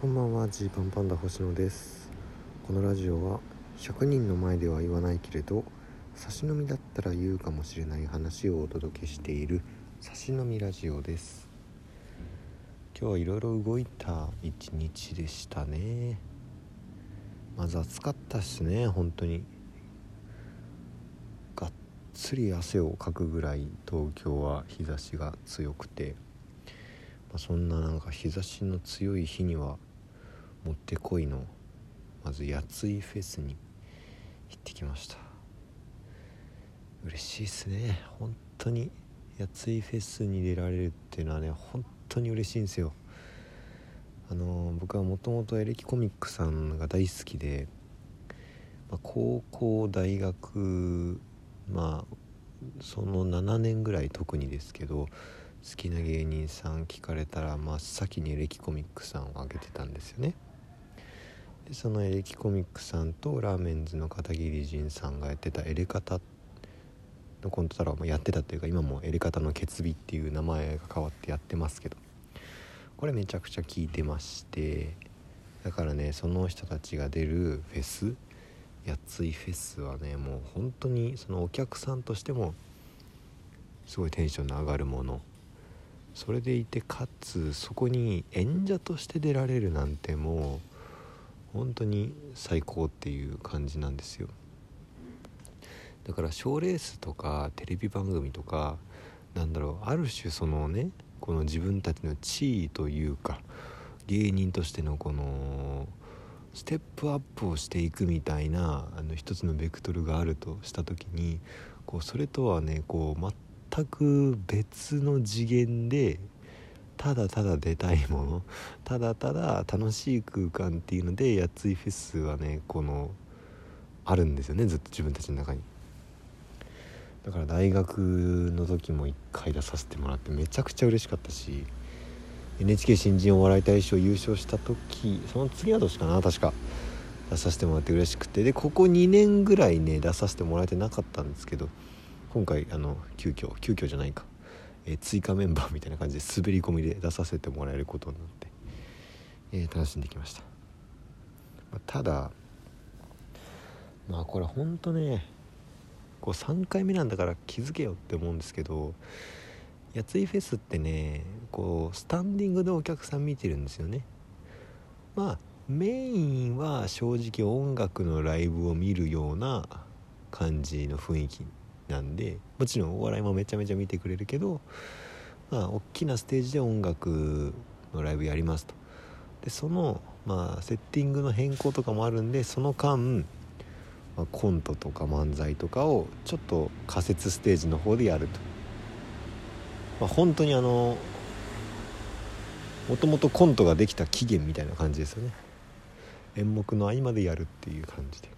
こんばんはジーパンパンダ星野です。このラジオは100人の前では言わないけれど差し飲みだったら言うかもしれない話をお届けしている差し飲みラジオです。今日はいろいろ動いた一日でしたね。まず暑かったっすね本当に。がっつり汗をかくぐらい東京は日差しが強くて。まあ、そんななんか日差しの強い日にはもってこいの。まずやついフェスに行ってきました。嬉しいっすね。本当にやついフェスに出られるっていうのはね本当に嬉しいんですよ。あの僕はもともとエレキコミックさんが大好きで、まあ、高校大学まあその7年ぐらい特にですけど好きな芸人さん聞かれたら真っ先にエレキコミックさんを挙げてたんですよね。でそのエレキコミックさんとラーメンズの片桐仁さんがやってたエレカタのコント太郎もやってたというか今もエレカタの決意っていう名前が変わってやってますけど。これめちゃくちゃ聞いてましてだからねその人たちが出るフェスやついフェスはねもう本当にそのお客さんとしてもすごいテンションの上がるもの。それでいてかつそこに演者として出られるなんてもう本当に最高っていう感じなんですよ。だから賞ーレースとかテレビ番組とかなんだろうある種そのねこの自分たちの地位というか芸人としてのこのステップアップをしていくみたいなあの一つのベクトルがあるとした時にこうそれとはねこう全く別の次元でただただ出たいものただただ楽しい空間っていうのでやついフェスはねこのあるんですよねずっと自分たちの中に。だから大学の時も1回出させてもらってめちゃくちゃ嬉しかったし NHK 新人お笑い大賞優勝した時その次の年かな確か。出させてもらって嬉しくて。でここ2年ぐらいね出させてもらえてなかったんですけど今回あの急遽急遽じゃないか、えー、追加メンバーみたいな感じで滑り込みで出させてもらえることになって、えー、楽しんできました、まあ、ただまあこれほんとねこう3回目なんだから気づけよって思うんですけどやついフェスってねこうスタンディングでお客さん見てるんですよね。まあメインは正直音楽のライブを見るような感じの雰囲気なんでもちろんお笑いもめちゃめちゃ見てくれるけどまあ大きなステージで音楽のライブやりますと。でそのまあセッティングの変更とかもあるんでその間、まあ、コントとか漫才とかをちょっと仮設ステージの方でやると、まあ、本当にあのもともとコントができた期限みたいな感じですよね。演目の合間でやるっていう感じで。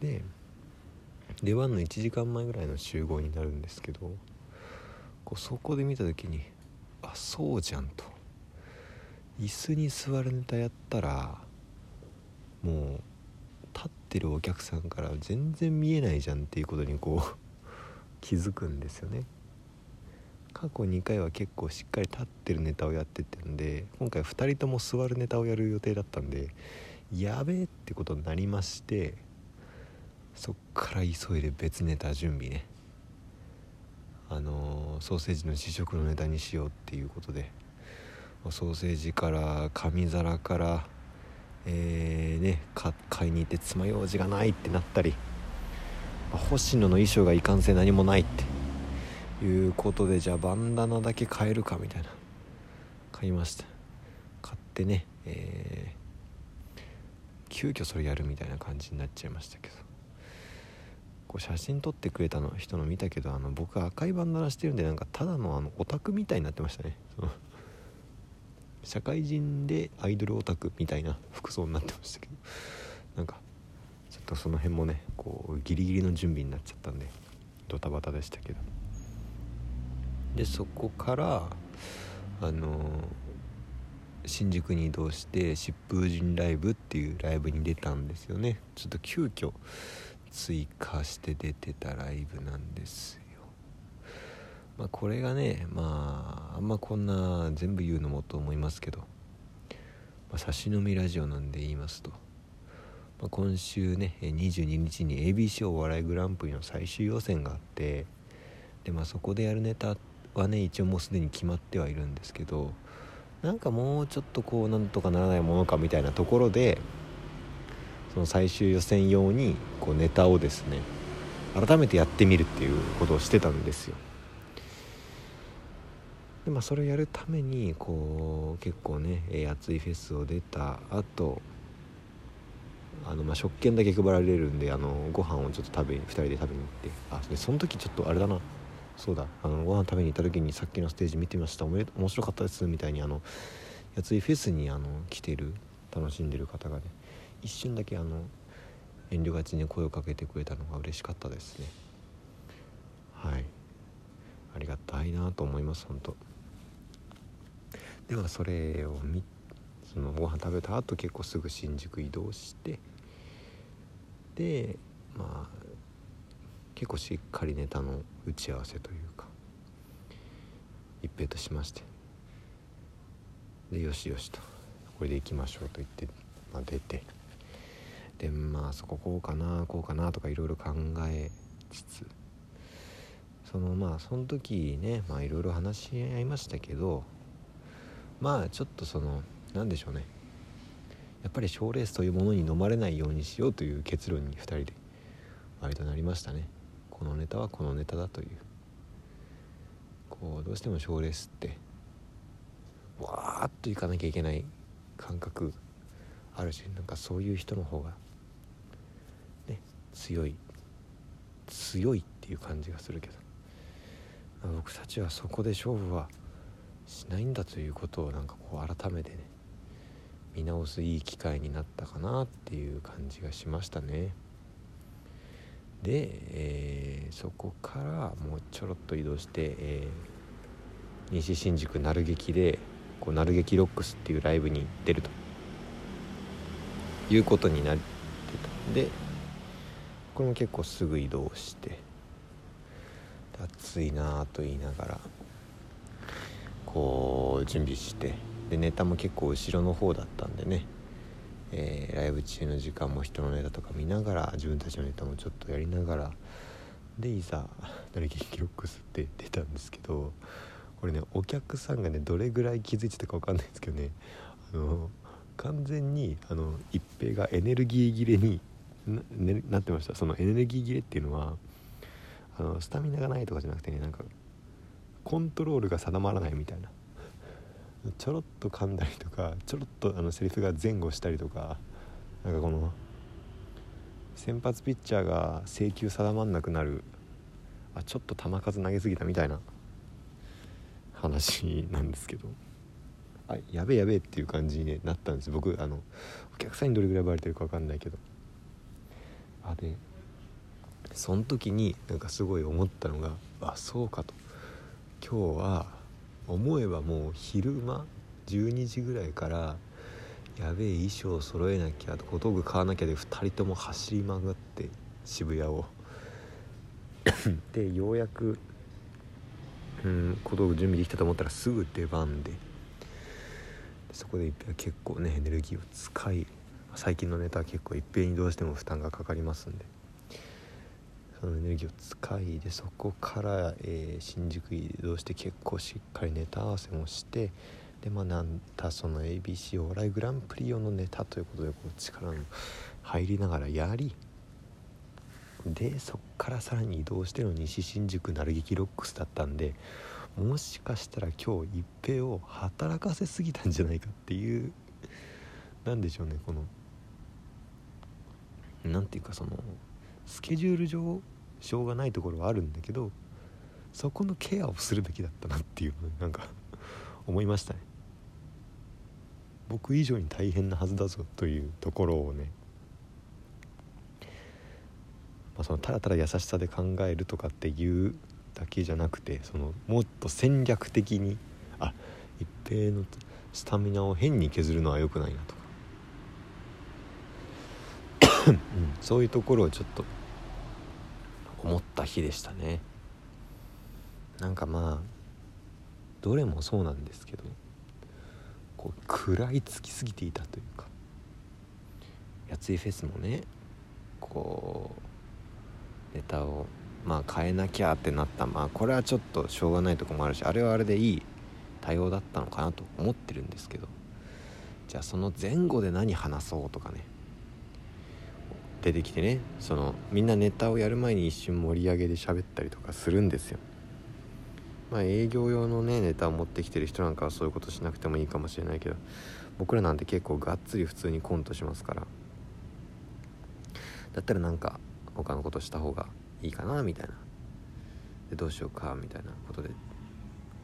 で出番の1時間前ぐらいの集合になるんですけどこうそこで見た時にあそうじゃんと。椅子に座るネタやったらもう立ってるお客さんから全然見えないじゃんっていうことにこう 気づくんですよね。過去2回は結構しっかり立ってるネタをやっててんで今回2人とも座るネタをやる予定だったんでやべえってことになりましてそっから急いで別ネタ準備ね。あのソーセージの試食のネタにしようっていうことで。ソーセージから紙皿からえーね、買いに行って爪楊枝がないってなったり。星野の衣装がいかんせん何もないっていうことでじゃあバンダナだけ買えるかみたいな。買いました。買ってね、えー、急遽それやるみたいな感じになっちゃいましたけど。こう写真撮ってくれたの人の見たけどあの僕赤いバンダナしてるんでなんかただのあのオタクみたいになってましたね。社会人でアイドルオタクみたいな服装になってましたけど。なんかちょっとその辺もねこうギリギリの準備になっちゃったんでドタバタでしたけど。でそこからあの新宿に移動して疾風神ライブっていうライブに出たんですよね。ちょっと急遽追加して出てたライブなんですよ。まあこれがねまああんまこんな全部言うのもと思いますけどまあ、差し飲みラジオなんで言いますと、まあ、今週ね22日に ABC お笑いグランプリの最終予選があってで、まあ、そこでやるネタはね一応もうすでに決まってはいるんですけどなんかもうちょっとこうなんとかならないものかみたいなところでその最終予選用にこうネタをですね改めてやってみるっていうことをしてたんですよ。でまあそれをやるためにこう結構ね熱いフェスを出た後あのまあ食券だけ配られるんであのご飯をちょっと食べ2人で食べに行ってあその時ちょっとあれだなそうだあのご飯食べに行った時にさっきのステージ見てました面白かったですみたいにあのやついフェスにあの来てる楽しんでる方がね一瞬だけあの遠慮がちに声をかけてくれたのが嬉しかったですね。はい。ありがたいなと思います本当。ではそれを見そのご飯食べた後結構すぐ新宿移動してでまあ結構しっかりネタの打ち合わせというか一平としましてでよしよしとこれで行きましょうと言って、まあ、出てでまあそここうかなこうかなとかいろいろ考えつつそのまあその時ねまあいろいろ話し合いましたけどまあちょっとその何でしょうね。やっぱり賞レースというものに飲まれないようにしようという結論に2人で割となりましたね。このネタはこのネタだという。こうどうしても賞レースってわーっといかなきゃいけない感覚あるしなんかそういう人の方が強い強いっていう感じがするけど。僕たちはそこで勝負はしないんだということをなんかこう改めてね見直すいい機会になったかなっていう感じがしましたね。で、えー、そこからもうちょろっと移動して、えー、西新宿鳴劇でこう鳴劇ロックスっていうライブに出るということになってた。んでこれも結構すぐ移動して暑いなと言いながらこう準備してでネタも結構後ろの方だったんでね、えー、ライブ中の時間も人のネタとか見ながら自分たちのネタもちょっとやりながらでいざ「なりきりロックス」って出たんですけどこれねお客さんがねどれぐらい気づいてたか分かんないんですけどねあの完全にあの一平がエネルギー切れにな,、ね、なってました。そのエネルギー切れっていうのはあのスタミナがないとかじゃなくてねなんかコントロールが定まらないみたいな。ちょろっと噛んだりとかちょろっとあのセリフが前後したりとかなんかこの先発ピッチャーが制球定まんなくなるあちょっと球数投げすぎたみたいな話なんですけど。あやべえやべえっていう感じになったんです。僕あのお客さんにどれぐらいバレてるか分かんないけどあでその時になんかすごい思ったのがあそうかと。今日は思えばもう昼間12時ぐらいからやべえ衣装揃えなきゃ小道具買わなきゃで2人とも走り回って渋谷を。でようやくうん小道具準備できたと思ったらすぐ出番で。そこで結構ねエネルギーを使い最近のネタは結構いっぺんにどうしても負担がかかりますんで。そのエネルギーを使いでそこから、えー、新宿移動して結構しっかりネタ合わせもしてでまあなんたその ABC お笑いグランプリ用のネタということでこう力の入りながらやりでそっからさらに移動しての西新宿鳴劇ロックスだったんでもしかしたら今日一平を働かせすぎたんじゃないかっていうなんでしょうねこの何ていうかそのスケジュール上しょうがないところはあるんだけどそこのケアをするべきだったなっていうなんか思いましたね。僕以上に大変なはずだぞというところをね、まあ、そのただただ優しさで考えるとかっていうだけじゃなくてそのもっと戦略的にあ一平のスタミナを変に削るのは良くないなとか、うん、そういうところをちょっと思った日でしたね。なんかまあどれもそうなんですけどこう食らいつきすぎていたというかやついフェスもねこうネタをまあ変えなきゃってなったまあこれはちょっとしょうがないとこもあるしあれはあれでいい対応だったのかなと思ってるんですけどじゃあその前後で何話そうとかね出てきてねそのみんなネタをやる前に一瞬盛り上げで喋ったりとかするんですよ。まあ営業用のねネタを持ってきてる人なんかはそういうことしなくてもいいかもしれないけど僕らなんて結構がっつり普通にコントしますから。だったらなんか他のことした方がいいかなみたいな。でどうしようかみたいなことで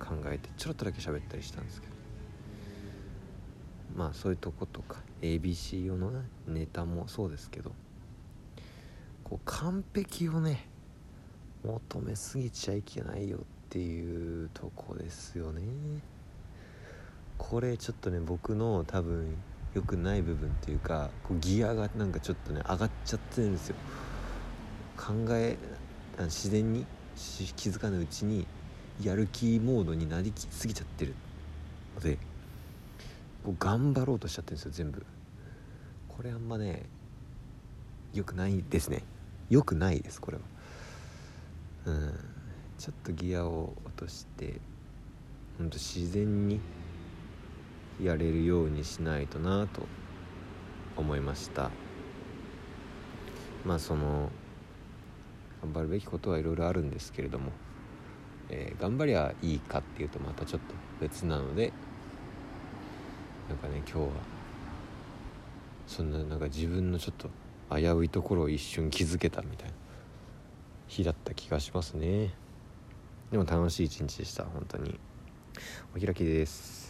考えてちょろっとだけ喋ったりしたんですけど。まあそういうとことか ABC 用の、ネタもそうですけど。こう完璧をね求めすぎちゃいけないよっていうとこですよね。これちょっとね僕の多分良くない部分っていうかこうギアがなんかちょっとね上がっちゃってるんですよ。考え自然に気づかぬうちにやる気モードになりきすぎちゃってるのでこう頑張ろうとしちゃってるんですよ全部。これあんまね良くないですね。良くないですこれは。うん。ちょっとギアを落としてほんと自然にやれるようにしないとなと思いました。まあその頑張るべきことはいろいろあるんですけれども、えー、頑張りゃいいかっていうとまたちょっと別なのでなんかね今日はそんななんか自分のちょっと危ういところを一瞬気づけたみたいな。日だった気がしますね。でも楽しい一日でした本当に。お開きです。